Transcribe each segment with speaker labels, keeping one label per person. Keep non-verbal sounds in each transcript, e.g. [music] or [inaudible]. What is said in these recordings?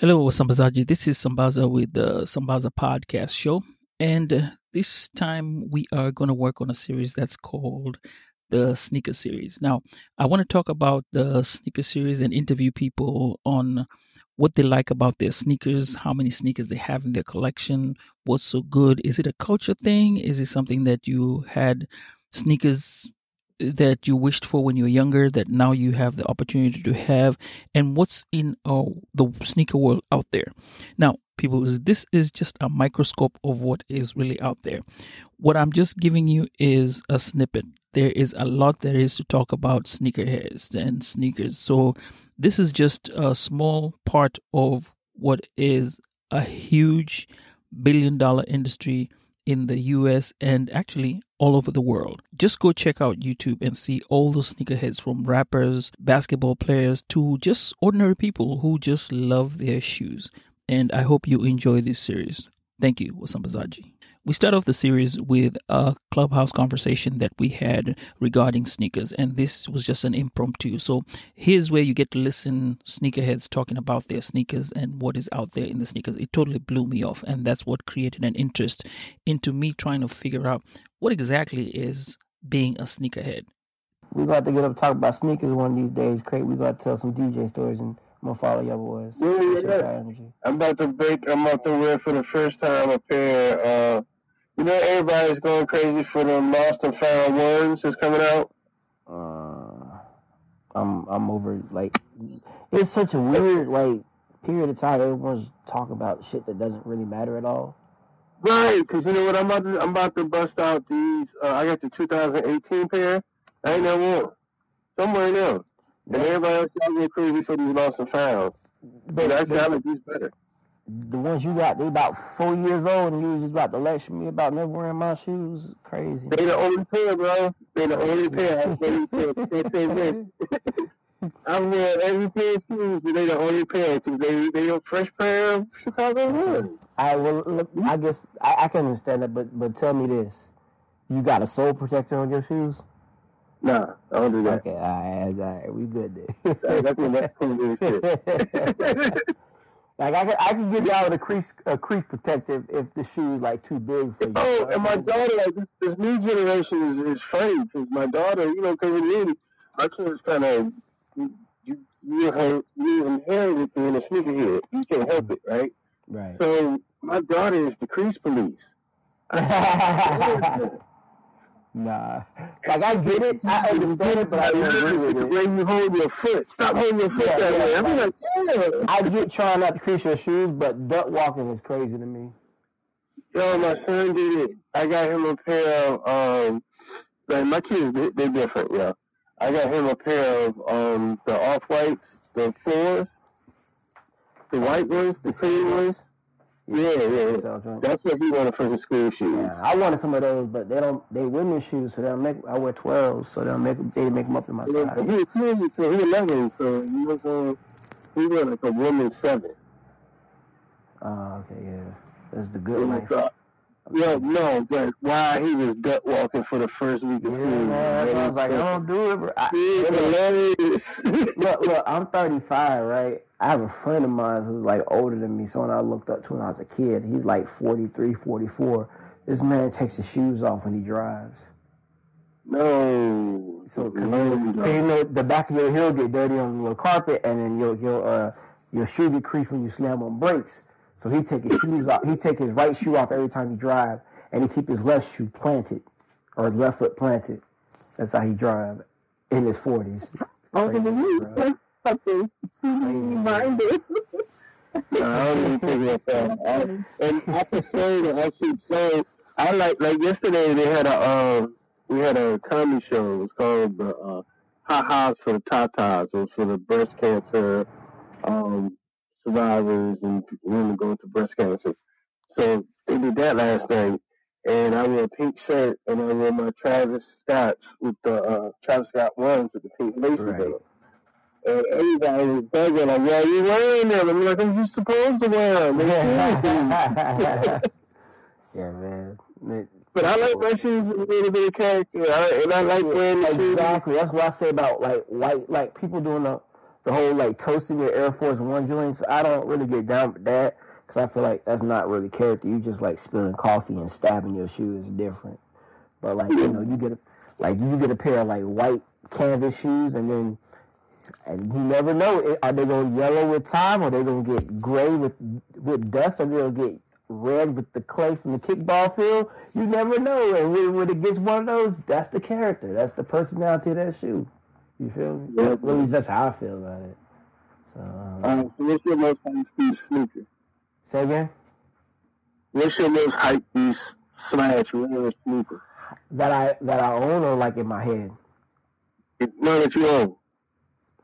Speaker 1: Hello, Sambazaji. This is Sambaza with the Sambaza Podcast Show. And uh, this time we are going to work on a series that's called the Sneaker Series. Now, I want to talk about the Sneaker Series and interview people on what they like about their sneakers, how many sneakers they have in their collection, what's so good. Is it a culture thing? Is it something that you had sneakers that you wished for when you were younger that now you have the opportunity to have? And what's in uh, the sneaker world out there? Now people this is just a microscope of what is really out there. What i'm just giving you is a snippet. There is a lot there is to talk about sneakerheads and sneakers. So this is just a small part of what is a huge billion dollar industry in the US and actually all over the world. Just go check out YouTube and see all those sneakerheads from rappers, basketball players to just ordinary people who just love their shoes. And I hope you enjoy this series. Thank you, Wasambazaji. We start off the series with a clubhouse conversation that we had regarding sneakers, and this was just an impromptu. So here's where you get to listen sneakerheads talking about their sneakers and what is out there in the sneakers. It totally blew me off, and that's what created an interest into me trying to figure out what exactly is being a sneakerhead.
Speaker 2: We got to get up and talk about sneakers one of these days, Craig. We got to tell some DJ stories and I'm gonna follow your boys.
Speaker 3: Yeah, yeah, yeah. I'm about to break. I'm about to wear for the first time a pair. Uh, you know, everybody's going crazy for the lost and found ones that's coming out.
Speaker 2: Uh, I'm I'm over like it's such a weird like period of time. Everyone's talking about shit that doesn't really matter at all.
Speaker 3: Right, because you know what? I'm about to I'm about to bust out these. Uh, I got the 2018 pair. I ain't never worn. Somewhere now. And everybody else crazy for these lost and found. But actually, I like these better
Speaker 2: the ones you got, they about four years old, and you was just about to lecture me about never wearing my shoes. Crazy.
Speaker 3: They the only pair, bro. They the only pair. [laughs] I'm wearing every pair of shoes, but they the only pair because they they a fresh pair of Chicago ones.
Speaker 2: I will. Look, I guess I, I can understand that, but but tell me this: you got a sole protector on your shoes?
Speaker 3: Nah, I don't do that.
Speaker 2: Okay, all right, all right, we good then.
Speaker 3: that's that's [laughs] cool shit. [laughs]
Speaker 2: Like I could, I could give y'all a crease, a crease protective if the shoe is like too big for you.
Speaker 3: Oh, and my daughter, like this, this new generation is, is funny because my daughter, you know, coming in, my kids kind of you you you, you inherit it being a sneakerhead. You can't help it, right?
Speaker 2: Right.
Speaker 3: So my daughter is the crease police. [laughs] [laughs]
Speaker 2: Nah. Like I get it, I understand it, but I don't agree with it.
Speaker 3: The you hold your foot. Stop holding your foot yeah, that yeah, way. I'm like, yeah.
Speaker 2: I get trying not to crease your shoes, but duck walking is crazy to me.
Speaker 3: Yo, my son did it. I got him a pair of um like my kids they, they're different, yeah. I got him a pair of um the off white, the fours, the white ones, the clean ones. Yeah, yeah, yeah. That's what he wanted for his school shoes.
Speaker 2: Yeah, I wanted some of those, but they don't. They women's shoes, so they'll make. I wear twelve, so they'll make. They make them up in my
Speaker 3: yeah, size. He was ten, so he eleven, so he was on. Uh, he was like a women's seven.
Speaker 2: Oh, okay, yeah, that's the good life.
Speaker 3: Yeah, no, but why he was duck walking for the first week of
Speaker 2: yeah,
Speaker 3: school.
Speaker 2: Man, I was like, I don't do it. Bro. I,
Speaker 3: hilarious. [laughs]
Speaker 2: look, look, I'm 35, right? I have a friend of mine who's like older than me, someone I looked up to when I was a kid. He's like 43, 44. This man takes his shoes off when he drives.
Speaker 3: No.
Speaker 2: So, cause you, you know, the back of your heel get dirty on your carpet, and then your your uh your shoe get creased when you slam on brakes. So he take his shoes off. He take his right shoe off every time he drive, and he keep his left shoe planted, or left foot planted. That's how he drive in his forties.
Speaker 3: Oh, something minded. no, I don't even think about that. I, and I prefer to actually play. I like like yesterday they had a uh, we had a comedy show. It was called the uh, Ha Ha's for the Tatas. It was for the breast cancer um, survivors and women going through breast cancer. So they did that last night, and I wore a pink shirt and I wore my Travis Scotts with the uh, Travis Scott ones with the pink laces
Speaker 2: Right.
Speaker 3: in them. And everybody was begging, like, "Yeah, you wearing them?" I'm like, "I'm just supposed to wear them." [laughs] [laughs]
Speaker 2: yeah, man. Man,
Speaker 3: But I like my shoes with a little bit of character, I, and I like wearing the shoes.
Speaker 2: Exactly. That's what I say about like white, like people doing the the whole like toasting your Air Force One joints. I don't really get down with that because I feel like that's not really character. You just like spilling coffee and stabbing your shoe is different. But like you know, you get a, like you get a pair of like white canvas shoes and then. And you never know, are they to yellow with time, or they to get gray with with dust, or they'll get red with the clay from the kickball field. You never know. And when, when it gets one of those, that's the character. That's the personality of that shoe. You feel me?
Speaker 3: Yeah.
Speaker 2: At least that's how I feel about it. So, um,
Speaker 3: so what's your most hype beast sneaker?
Speaker 2: say again?
Speaker 3: What's your most hype beast slash rare sneaker?
Speaker 2: That I that I own or like in my head?
Speaker 3: No, that you own.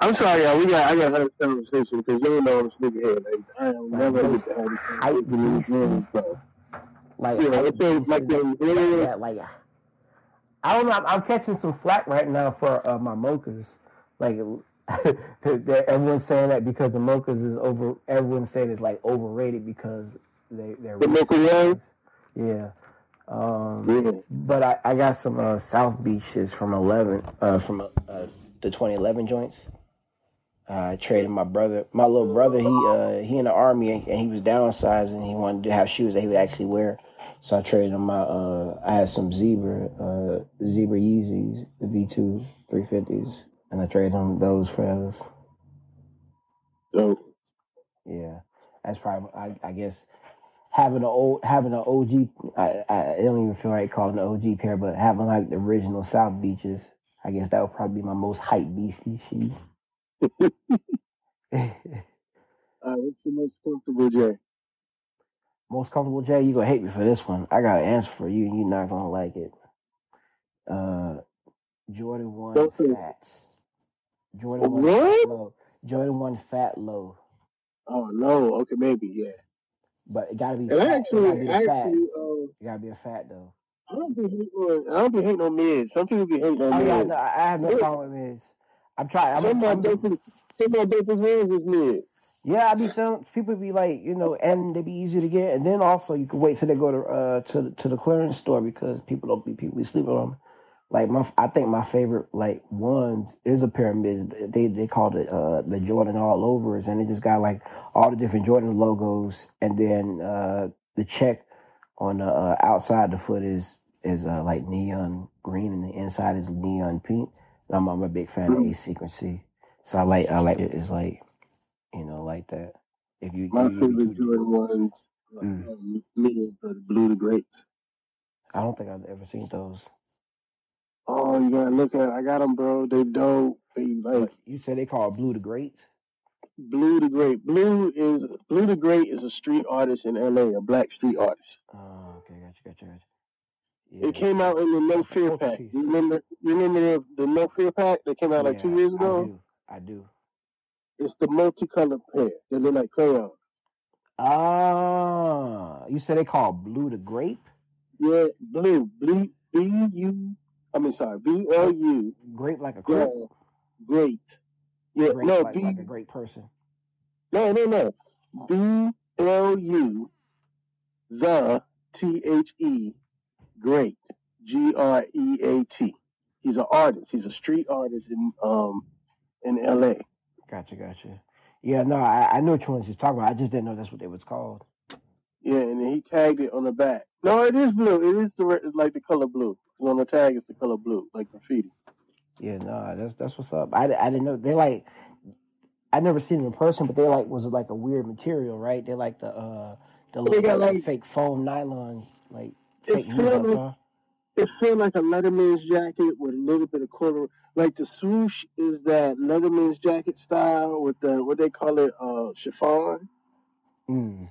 Speaker 3: I'm sorry, y'all. We got I got have conversation because you don't know I'm a sneakerhead. Like, I am
Speaker 2: Like,
Speaker 3: never get to have this
Speaker 2: hype
Speaker 3: conversation.
Speaker 2: beast?
Speaker 3: Really, so.
Speaker 2: Like,
Speaker 3: Yeah,
Speaker 2: hype
Speaker 3: it seems
Speaker 2: beast
Speaker 3: like
Speaker 2: is
Speaker 3: the really
Speaker 2: that, like I don't know. I'm, I'm catching some flack right now for uh, my mochas. Like [laughs] everyone's saying that because the mochas is over. Everyone's saying it's like overrated because they they're
Speaker 3: The Mocha.
Speaker 2: Yeah. Um,
Speaker 3: yeah.
Speaker 2: But I, I got some uh, South Beaches from 11, uh, from uh, the 2011 joints. Uh, I traded my brother, my little brother. He uh, he in the army and he was downsizing. He wanted to have shoes that he would actually wear, so I traded my. Uh, I had some zebra uh, zebra Yeezys, the V2 350s, and I traded him those for those.
Speaker 3: So
Speaker 2: Yeah, that's probably. I, I guess having an old having an OG. I, I don't even feel right calling an OG pair, but having like the original South Beaches. I guess that would probably be my most hype beastie shoe.
Speaker 3: uh, [laughs] what's your most comfortable J?
Speaker 2: Most comfortable Jay, You gonna hate me for this one. I got an answer for you, and you're not gonna like it. Uh, Jordan One
Speaker 3: for
Speaker 2: Jordan One
Speaker 3: What?
Speaker 2: Fat Low. Jordan One Fat Low.
Speaker 3: Oh no. Okay, maybe yeah.
Speaker 2: But it gotta be
Speaker 3: And
Speaker 2: fat. It gotta be fat.
Speaker 3: actually, uh,
Speaker 2: It gotta be a fat though.
Speaker 3: I don't be hating on. I don't be hating on mids. Some people be hating on
Speaker 2: Oh yeah,
Speaker 3: mids.
Speaker 2: no, I have no
Speaker 3: Yeah.
Speaker 2: problem with this. I'm trying. I'm,
Speaker 3: Some of
Speaker 2: I'm,
Speaker 3: my dopest, some of my dopest ones is mid.
Speaker 2: Yeah, I be some people be like, you know, and they be easy to get, and then also you can wait till they go to uh to the- to the clearance store because people don't be people be sleeping on them. Like my, I think my favorite like ones is a pair of mids. They they call it uh the Jordan all overs, and it just got like all the different Jordan logos, and then uh the check on the uh, outside the foot is is uh like neon green, and the inside is neon pink. And I'm I'm a big fan of
Speaker 3: Mm.
Speaker 2: a secrecy, so I like I like it. It's like you know, like that. If you,
Speaker 3: My
Speaker 2: you, you
Speaker 3: favorite
Speaker 2: too,
Speaker 3: Jordan ones,
Speaker 2: Mm.
Speaker 3: um, the blue to grapes.
Speaker 2: I don't think I've ever seen those.
Speaker 3: Oh, you gotta look at. It. I got them, bro. They dope. They like
Speaker 2: But you said they call blue the great.
Speaker 3: blue the great. Blue is blue the great is a street artist in L.A. A black street artist.
Speaker 2: Oh, okay, gotcha, gotcha, gotcha. Yeah,
Speaker 3: It came out in the No [laughs] Fear pack. You remember? You remember the, the No Fear pack that came out like two
Speaker 2: Yeah,
Speaker 3: years
Speaker 2: I
Speaker 3: ago?
Speaker 2: do. I do.
Speaker 3: It's the multicolored pair. They look like crayons.
Speaker 2: Ah, you said they call blue the grape.
Speaker 3: Yeah, blue. B B U. I mean, sorry, B L U.
Speaker 2: Grape like a
Speaker 3: Yeah, great. Yeah,
Speaker 2: Grape
Speaker 3: no,
Speaker 2: like,
Speaker 3: B.
Speaker 2: like a great person.
Speaker 3: No, no, no. B L U. The T H E. Great. G R E A T. He's an artist. He's a street artist in um in L A.
Speaker 2: Gotcha, gotcha. Yeah, no, I, I know which ones you're talking about. I just didn't know that's what they was called.
Speaker 3: Yeah, and then he tagged it on the back. No, it is blue. It is the it's like the color blue. On the tag, it's the color blue, like graffiti.
Speaker 2: Yeah, no, that's that's what's up. I, I didn't know they like. I never seen them in person, but they like was like a weird material, right? They like the uh the
Speaker 3: They got
Speaker 2: little
Speaker 3: like
Speaker 2: fake foam nylon, like fake
Speaker 3: feels
Speaker 2: huh?
Speaker 3: It feels like a Letterman's jacket with a little bit of color. Like the swoosh is that Letterman's jacket style with the what they call it, uh, chiffon.
Speaker 2: Mm.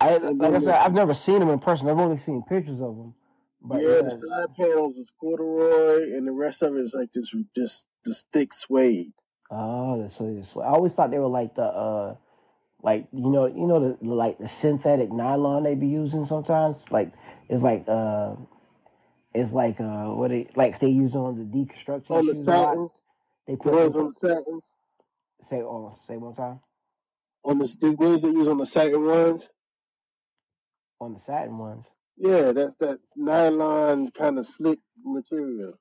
Speaker 2: I like I said, I've never seen them in person. I've only seen pictures of them. But
Speaker 3: yeah,
Speaker 2: yeah,
Speaker 3: the side panels is corduroy, and the rest of it is like this this this thick suede.
Speaker 2: oh, that's so I always thought they were like the uh, like you know, you know the like the synthetic nylon they be using sometimes. Like it's like uh, it's like uh, what they like they use on the deconstruction
Speaker 3: On the
Speaker 2: shoes They put put
Speaker 3: on the satin,
Speaker 2: say oh say one time
Speaker 3: on the the ones they use on the satin ones.
Speaker 2: on the satin ones.
Speaker 3: Yeah, that's that nylon kind of slick material.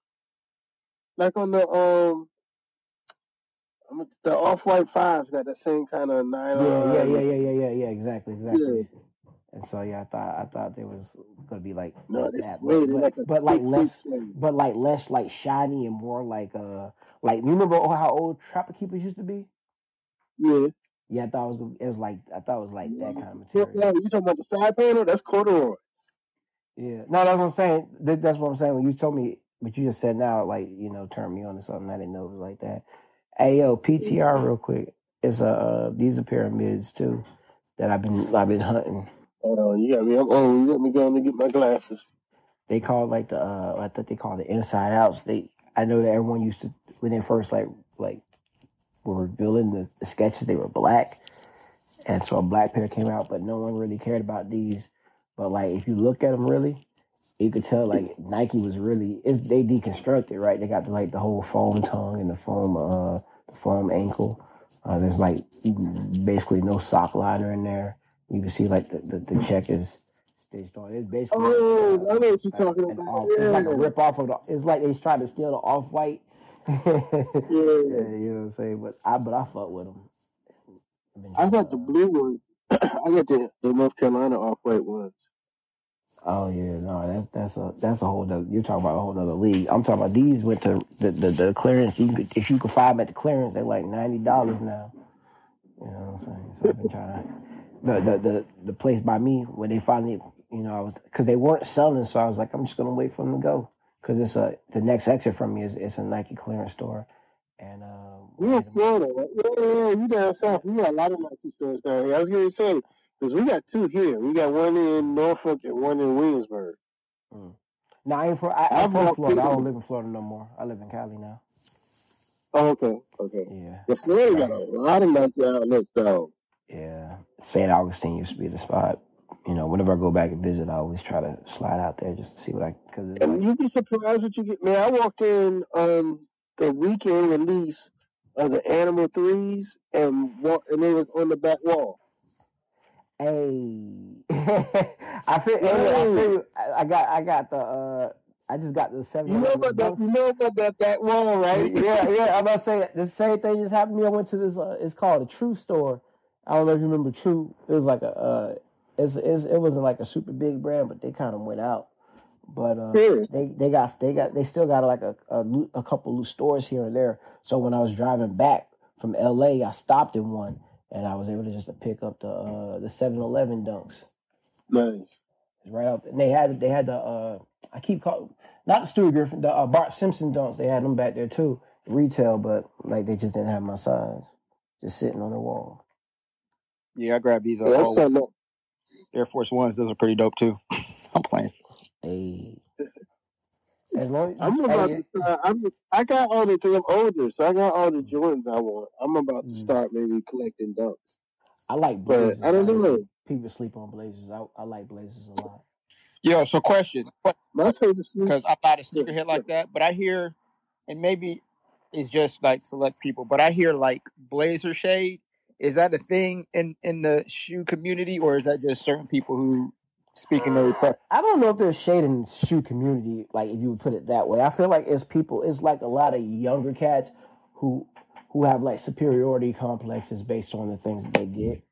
Speaker 3: Like on the um, the off white fives got that same kind of
Speaker 2: Yeah, yeah,
Speaker 3: nylon.
Speaker 2: yeah, yeah, yeah, yeah, yeah. Exactly,
Speaker 3: Yeah,
Speaker 2: exactly. And so yeah, I thought I thought there was gonna be like
Speaker 3: no,
Speaker 2: like that, but but
Speaker 3: like
Speaker 2: but like less,
Speaker 3: suede.
Speaker 2: but like less like shiny and more like uh like you remember how old Trapper Keepers used to be?
Speaker 3: Yeah.
Speaker 2: Yeah, I thought it was it was like I thought it was like that kind of
Speaker 3: Yeah,
Speaker 2: material.
Speaker 3: you talking about the side panel? That's corduroy.
Speaker 2: Yeah, no, that's what I'm saying. That, that's what I'm saying. When you told me, but you just said now, like you know, turned me on to something I didn't know it was like that. Hey yo, PTR real quick. It's a uh, these are pyramids too that I've been I've been hunting.
Speaker 3: Hold on, you got me. I'm on. You got me going to get my glasses.
Speaker 2: They call like the uh, I thought they called the inside outs. They I know that everyone used to when they first like like were revealing the, the sketches. They were black, and so a black pair came out, but no one really cared about these. But like if you look at them really, you could tell like Nike was really it's they deconstructed right. They got the, like the whole foam tongue and the foam uh the foam ankle. Uh, there's like basically no sock liner in there. You can see like the the, the check is stitched on. It's basically like
Speaker 3: Oh,
Speaker 2: uh,
Speaker 3: I know what you're
Speaker 2: like
Speaker 3: talking
Speaker 2: an
Speaker 3: about.
Speaker 2: off. It's like a
Speaker 3: Yeah,
Speaker 2: rip off of the. It's like they tried to steal the off white. [laughs] yeah,
Speaker 3: yeah.
Speaker 2: you know what I'm saying. But I but I fuck with them.
Speaker 3: I got the blue one. [clears throat] I got the, the North Carolina off white ones.
Speaker 2: Oh yeah, no, that's that's a that's a whole nother. You're talking about a whole nother league. I'm talking about these went to the the, the clearance. You could, if you could find them at the clearance, they're like ninety dollars now. You know what I'm saying? So I've been trying to the the the, the place by me when they finally you know I was because they weren't selling, so I was like I'm just gonna wait for them to go because it's a the next exit from me is it's a Nike clearance store, and uh, we
Speaker 3: in Florida, right? Yeah, yeah, you down south. We got a lot of Nike stores down here. I was to say, because we got two here. We got one in Norfolk and one in Williamsburg.
Speaker 2: Mm. No, I ain't from I, I'm from Florida. I don't live in Florida no more. I live in Cali now.
Speaker 3: Oh, okay, okay.
Speaker 2: Yeah.
Speaker 3: The Florida got a lot of Nike outlets, though.
Speaker 2: Yeah, St. Augustine used to be the spot. You know, whenever I go back and visit, I always try to slide out there just to see what I because
Speaker 3: And you'd be surprised what you get. Man, I walked in um the weekend release of the Animal Threes and walk, and it was on the back wall.
Speaker 2: Hey, [laughs] I feel. Hey, I feel. I I got. I got the. uh I just got the Seven
Speaker 3: you know about that? You know about that back wall, right?
Speaker 2: Yeah, yeah. I'm about to say the same thing just happened to me. I went to this. Uh, it's called a True store. I don't know if you remember True. It was like a. Uh, it's, it's it wasn't like a super big brand, but they kind of went out. But uh, they they got they got they still got like a a, a couple loose stores here and there. So when I was driving back from L.A., I stopped in one and I was able to just to pick up the uh, the 7-Eleven dunks.
Speaker 3: Nice.
Speaker 2: Right out. there. And they had they had the uh, I keep calling not the Stuart Griffin, the uh, Bart Simpson dunks. They had them back there too, retail, but like they just didn't have my size, just sitting on the wall.
Speaker 4: Yeah, I grabbed these uh,
Speaker 3: Yeah, that's
Speaker 4: all
Speaker 3: something.
Speaker 4: Air Force Ones. Those are pretty dope too. [laughs] I'm playing.
Speaker 2: Hey, as long as
Speaker 3: I'm about
Speaker 2: hey,
Speaker 3: to start. I'm. I got all the. Cause I'm older, so I got all the Jordans I want. I'm about to
Speaker 2: mm,
Speaker 3: start maybe collecting dunks.
Speaker 2: I like
Speaker 3: But
Speaker 2: Blazers.
Speaker 3: I don't
Speaker 2: Honestly,
Speaker 3: know.
Speaker 2: people sleep on Blazers. I, I like Blazers a lot.
Speaker 4: Yo, so question,
Speaker 3: My favorite sneaker.
Speaker 4: because I'm not a
Speaker 3: Yeah,
Speaker 4: sneakerhead like that, but I hear, and maybe it's just like select people, but I hear like blazer shade. Is that a thing in in the shoe community, or is that just certain people who speak in
Speaker 2: Uh,
Speaker 4: request?
Speaker 2: I don't know if there's shade in the shoe community, like if you would put it that way. I feel like it's people, it's like a lot of younger cats who who have like superiority complexes based on the things that they get.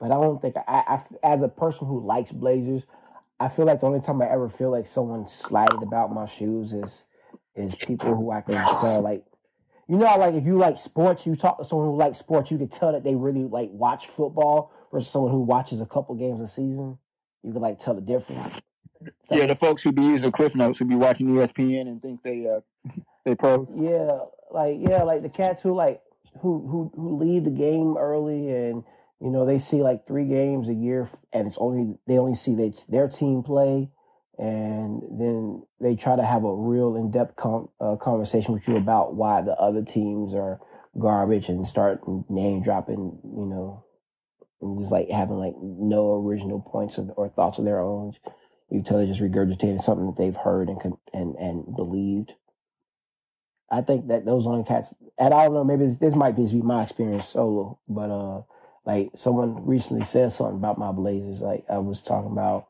Speaker 2: But I don't think I, I as a person who likes Blazers, I feel like the only time I ever feel like someone slighted about my shoes is is people who I can tell like you know how, like if you like sports, you talk to someone who likes sports, you can tell that they really like watch football versus someone who watches a couple games a season. You can like tell the difference. That
Speaker 4: Yeah, the folks who be using Cliff Notes, who be watching ESPN and think they uh [laughs] they pros.
Speaker 2: Yeah, like yeah, like the cats who like who who who leave the game early and you know they see like three games a year and it's only they only see they, their team play and then they try to have a real in-depth com- uh, conversation with you about why the other teams are garbage and start name dropping, you know, and just like having like no original points or, thoughts of their own. You tell they're just regurgitating something that they've heard and and and believed. I think that those only cats, and I don't know, maybe this might be my experience solo, but uh, like someone recently said something about my blazers. Like I was talking about,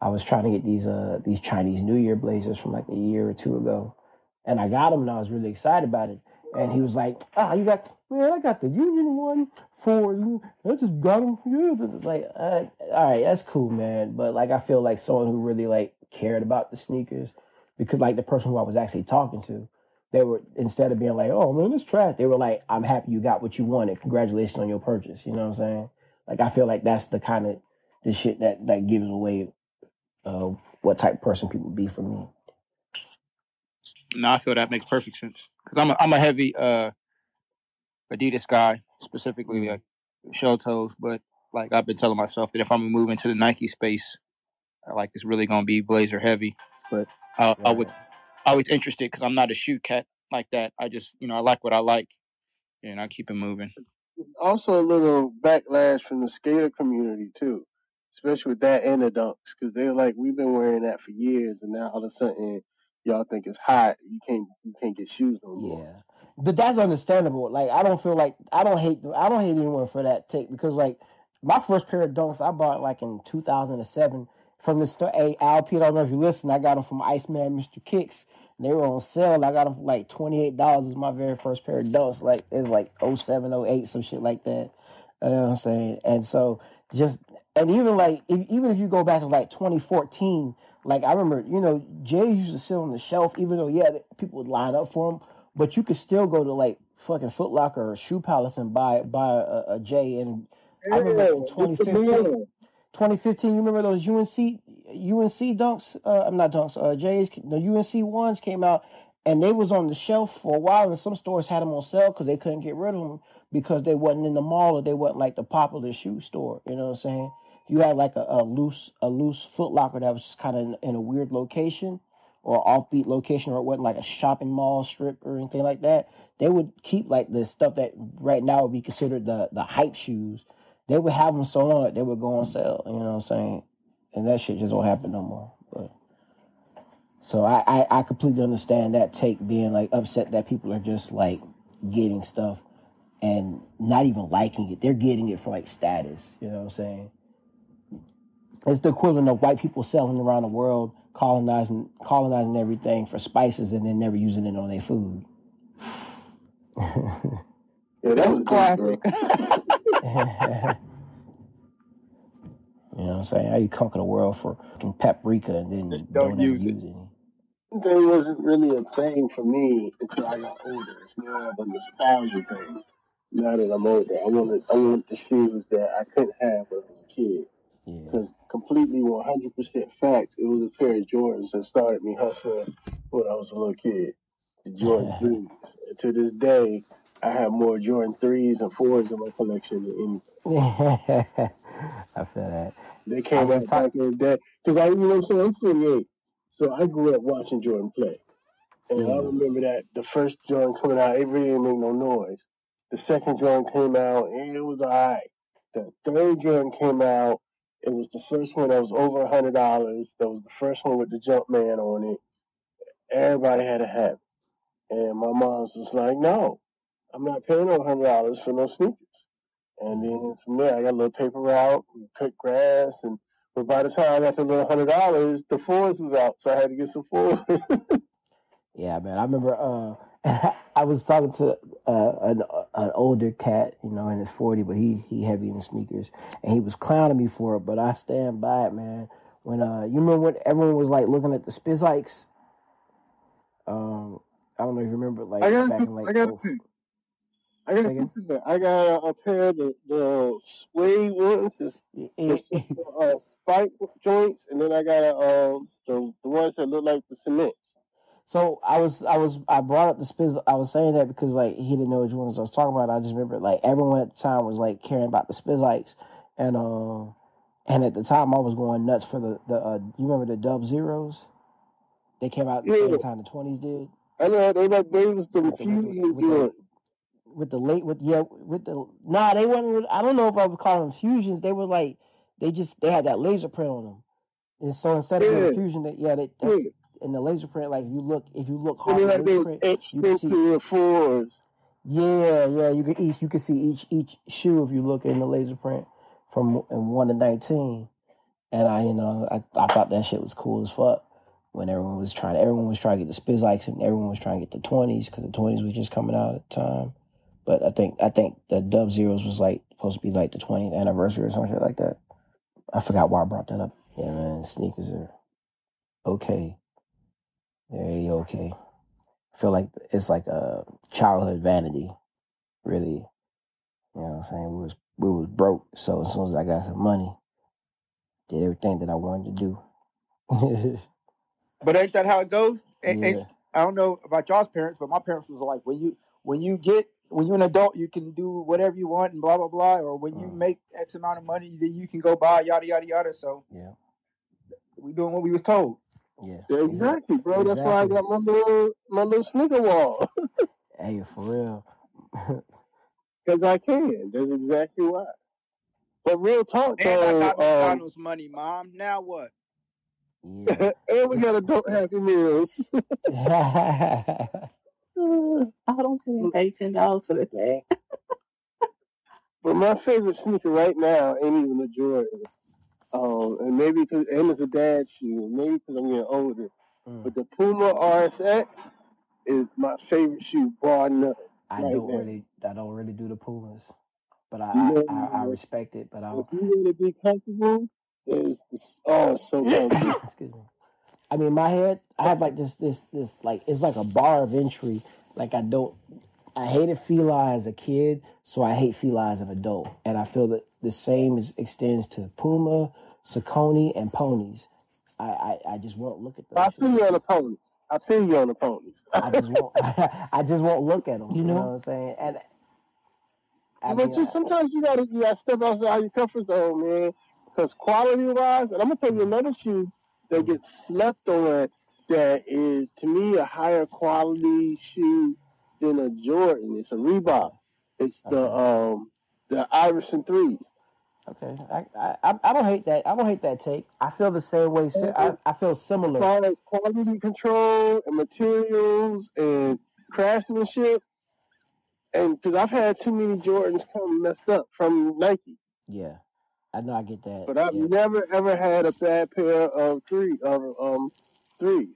Speaker 2: I was trying to get these uh these Chinese New Year blazers from like a year or two ago, and I got them and I was really excited about it. And he was like, "Ah, you got man, I got the Union one for I just got them for you." Like, uh, all right, that's cool, man. But like, I feel like someone who really like cared about the sneakers, because like the person who I was actually talking to, they were instead of being like, "Oh man, it's trash," they were like, "I'm happy you got what you wanted. Congratulations on your purchase." You know what I'm saying? Like, I feel like that's the kind of the shit that that gives away uh, what type of person people be for me.
Speaker 4: No, I feel that makes perfect sense because I'm a, I'm a heavy uh, Adidas guy, specifically like shell toes. But like I've been telling myself that if I'm gonna move into the Nike space, like it's really gonna be blazer heavy. But I, right. I would always interested because I'm not a shoe cat like that. I just you know I like what I like, and I keep it moving.
Speaker 3: Also, a little backlash from the skater community too, especially with that and the dunks, because they're like, we've been wearing that for years, and now all of a sudden y'all think it's hot. You can't you can't get shoes no more.
Speaker 2: Yeah, but that's understandable. Like I don't feel like I don't hate I don't hate anyone for that take because like my first pair of dunks I bought like in 2007 from the store. Hey, Alp, I don't know if you listen. I got them from Iceman, Mr. Kicks. They were on sale. I got them for like twenty eight dollars. Was my very first pair of dunks. Like it's like 07, 08, some shit like that. You know what I'm saying? And so just and even like if, even if you go back to like 2014, like I remember, you know, Jay used to sit on the shelf, even though yeah, people would line up for him, but you could still go to like fucking Foot Locker or Shoe Palace and buy buy a, a Jay. And I remember in 2015, 2015, you remember those UNC UNC dunks? Uh, I'm not dunks. Uh, Jays. The UNC ones came out, and they was on the shelf for a while, and some stores had them on sale because they couldn't get rid of them because they wasn't in the mall or they wasn't like the popular shoe store. You know what I'm saying? You had like a, a loose a loose Foot Locker that was just kind of in, in, a weird location or offbeat location, or it wasn't like a shopping mall strip or anything like that, they would keep like the stuff that right now would be considered the the hype shoes. They would have them so long that they would go on sale. You know what I'm saying? And that shit just don't happen no more. But so I, I, I completely understand that take being like upset that people are just like getting stuff and not even liking it. They're getting it for like status. You know what I'm saying? It's the equivalent of white people selling around the world, colonizing colonizing everything for spices and then never using it on their food. [laughs]
Speaker 3: yeah, that was classic. [laughs] [laughs]
Speaker 2: You know what I'm saying? How you conquer the world for fucking paprika and then
Speaker 4: don't, don't use, use it.
Speaker 3: it. That wasn't really a thing for me until I got older. It's more of a nostalgia thing. Now that I'm older, I want I want the shoes that I couldn't have when I was a kid. Yeah. Completely 100% fact, it was a pair of Jordans that started me hustling when I was a little kid. The Jordan 3s. And to this day, I have more Jordan 3s and 4s in my collection than
Speaker 2: anything. [laughs] I feel that.
Speaker 3: They came out back in the day. Because I, you know, so I'm 48. So I grew up watching Jordan play. And mm. I remember that the first Jordan coming out, it really didn't make no noise. The second Jordan came out, and it was all right. The third Jordan came out, it was the first one that was over a hundred dollars. That was the first one with the Jumpman on it. Everybody had a hat, and my mom was like, "No, I'm not paying no hundred dollars for no sneakers." And then from there, I got a little paper route, cut grass, and but by the time I got the little hundred dollars, the Fours was out, so I had to get some Fours. [laughs]
Speaker 2: yeah, man, I remember uh, [laughs] I was talking to uh, an, an older cat, you know, in his forty, but he he heavy in sneakers, and he was clowning me for it. But I stand by it, man. When uh, you remember when everyone was like looking at the Spizikes? Um, I don't know if you remember, like
Speaker 3: I got
Speaker 2: back in like
Speaker 3: I got oh, I got a, I got a, a, pair of the, the suede ones, the, uh, spike joints, and then I got a, um, the, the ones that look like the cement.
Speaker 2: So I was, I was, I brought up the Spiz. I was saying that because like he didn't know which ones I was talking about. I just remember like everyone at the time was like caring about the Spizikes, and um, And at the time, I was going nuts for the the. Uh, you remember the Dub Zeros? They came out at the same time the twenties did.
Speaker 3: I know they like they was the
Speaker 2: with,
Speaker 3: fusion
Speaker 2: with the
Speaker 3: joint.
Speaker 2: with the late with yeah with the nah they weren't I don't know if I would call them fusions they were like they just they had that laser print on them and so instead of
Speaker 3: Yeah.
Speaker 2: fusion that yeah they, that's
Speaker 3: Yeah.
Speaker 2: In the laser print like if you look if you look
Speaker 3: And
Speaker 2: hard
Speaker 3: like
Speaker 2: the laser print you can see
Speaker 3: the fours.
Speaker 2: yeah yeah you can each you can see each each shoe if you look in the laser print from in one to nineteen and I you know I I thought that shit was cool as fuck when everyone was trying everyone was trying to get the Spizikes and everyone was trying to get the twenties because the twenties was just coming out at the time. But I think I think the Dub Zeros was like supposed to be like the 20th anniversary or some shit like that. I forgot why I brought that up. Yeah, man, sneakers are okay. Very okay. I feel like it's like a childhood vanity, really. You know what I'm saying? We was we was broke, so as soon as I got some money, did everything that I wanted to do. [laughs]
Speaker 4: But ain't that how it goes? And, and
Speaker 2: yeah,
Speaker 4: I don't know about y'all's parents, but my parents was like, when you when you get when you're an adult, you can do whatever you want and blah blah blah. Or when you
Speaker 2: Mm.
Speaker 4: make X amount of money, then you can go buy yada yada yada. So
Speaker 2: yeah,
Speaker 4: we doing what we was told.
Speaker 2: Yeah.
Speaker 3: Yeah,
Speaker 2: Exactly.
Speaker 3: exactly, bro. That's why I got my little my little sneaker wall.
Speaker 2: Hey, for real. [laughs]
Speaker 3: Because I can. That's exactly why. But real talk
Speaker 4: And I got
Speaker 3: though, um,
Speaker 4: McDonald's money, mom. Now what?
Speaker 2: yeah. [laughs]
Speaker 3: and we got adult happy meals. [laughs]
Speaker 5: I don't think I paid ten dollars for the thing.
Speaker 3: But my favorite sneaker right now ain't even a Jordan. Um, and maybe because and it's a dad shoe, and maybe because I'm getting older.
Speaker 2: Mm.
Speaker 3: But the Puma RSX is my favorite shoe, bar none.
Speaker 2: I
Speaker 3: right
Speaker 2: don't
Speaker 3: now.
Speaker 2: really, I don't really do the Pumas, but I,
Speaker 3: You
Speaker 2: I,
Speaker 3: know,
Speaker 2: I, I respect it. But I
Speaker 3: if you want to be comfortable, it's oh so comfortable. [coughs]
Speaker 2: excuse me. I mean, my head, I have like this, this, this, like it's like a bar of entry. Like I don't, I hated Fila as a kid, so I hate Fila as an adult, and I feel that the same is, extends to Puma, Saucony, and ponies. I, I, I just won't look at them.
Speaker 3: I
Speaker 2: those.
Speaker 3: feel
Speaker 2: shit.
Speaker 3: you on the ponies. I feel you on the ponies.
Speaker 2: I just won't. [laughs] I just won't look at them.
Speaker 5: You
Speaker 2: You know,
Speaker 5: know?
Speaker 2: what I'm saying? And I
Speaker 3: but
Speaker 2: mean,
Speaker 3: just sometimes you gotta you gotta step outside your comfort zone, man. Because quality wise, and I'm gonna tell you another shoe that gets slept on that is to me a higher quality shoe than a Jordan. It's a Reebok. It's the um the Iverson threes.
Speaker 2: Okay, I, I I don't hate that. I don't hate that take. I feel the same way. I, I feel similar.
Speaker 3: Quality, quality control and materials and craftsmanship. And because I've had too many Jordans come messed up from Nike.
Speaker 2: Yeah, I know. I get that.
Speaker 3: But I've
Speaker 2: yeah.
Speaker 3: never ever had a bad pair of three of um threes,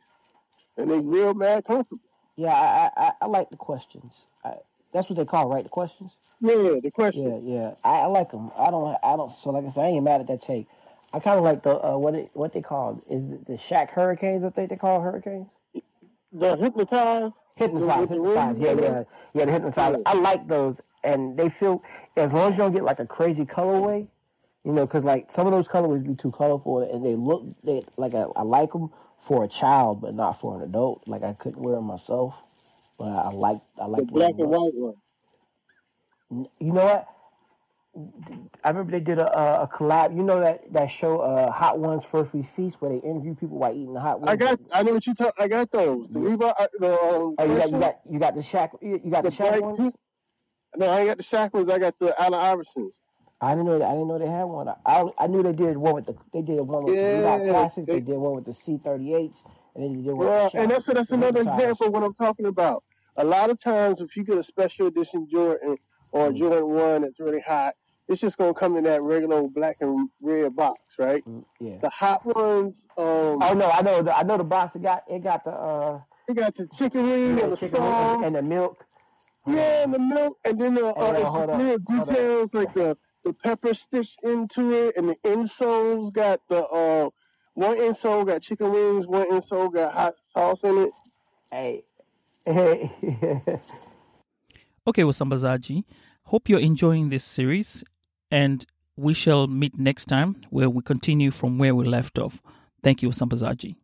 Speaker 3: and they real mad comfortable.
Speaker 2: Yeah, I, I, I- like the questions. I, that's what they call right? The questions.
Speaker 3: Yeah, the question.
Speaker 2: Yeah, yeah. I, I like them. I don't. I don't. So like I said, I ain't mad at that take. I kind of like the uh, what it, what they call is it the Shaq Hurricanes. I think they call Hurricanes.
Speaker 3: The hypnotized.
Speaker 2: Hypnotize,
Speaker 3: With the
Speaker 2: hypnotize. Yeah, yeah, yeah. The hypnotize.
Speaker 3: Yeah.
Speaker 2: I like those, and they feel as long as you don't get like a crazy colorway, you know, because like some of those colorways be too colorful, and they look they like I, I like them for a child, but not for an adult. Like I couldn't wear them myself, but I, I like I like The
Speaker 3: black and white one.
Speaker 2: You know what? I remember they did a, a, a collab. You know that that show, uh, Hot Ones First We Feast, where they interview people while eating the hot ones.
Speaker 3: I got. I know what you talk. I got those. The
Speaker 2: Yeah.
Speaker 3: Reebok. uh, The um,
Speaker 2: Oh, you got you got you got the Shaq. You you got the,
Speaker 3: The
Speaker 2: Shaq ones.
Speaker 3: No, I ain't got the Shaq ones. I got the Allen Iverson.
Speaker 2: I didn't know. That, I didn't know they had one. I, I I knew they did one with the they did one with the
Speaker 3: Yeah,
Speaker 2: Classics. They
Speaker 3: they-
Speaker 2: did one with the C38s, and then they did one the
Speaker 3: and that's that's another example of what I'm talking about. A lot of times, if you get a special edition Jordan or a
Speaker 2: Mm.
Speaker 3: Jordan One that's really hot, it's just gonna come in that regular old black and red box, right?
Speaker 2: Mm, Yeah.
Speaker 3: The hot ones, um,
Speaker 2: Oh no, I know. The, I know the box. It got it got the uh
Speaker 3: they got the chicken wing and
Speaker 2: the
Speaker 3: the
Speaker 2: chicken
Speaker 3: sauce,
Speaker 2: and, and the milk.
Speaker 3: yeah, and the milk, and then the uh,
Speaker 2: Hold
Speaker 3: it's
Speaker 2: hold
Speaker 3: little
Speaker 2: hold on.
Speaker 3: details like the the pepper stitched into it, and the insoles got the uh one insole got chicken wings, one insole got hot sauce in it.
Speaker 2: Hey. hey. [laughs]
Speaker 1: Okay, Wasambazaji. Hope you're enjoying this series, and we shall meet next time where we continue from where we left off. Thank you, Sambazaji.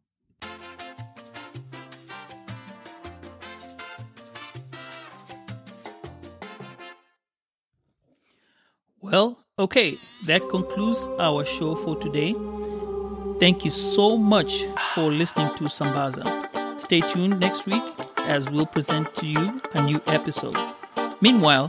Speaker 1: Well, Okay, that concludes our show for today. Thank you so much for listening to Sambaza. Stay tuned next week as we'll present to you a new episode. Meanwhile,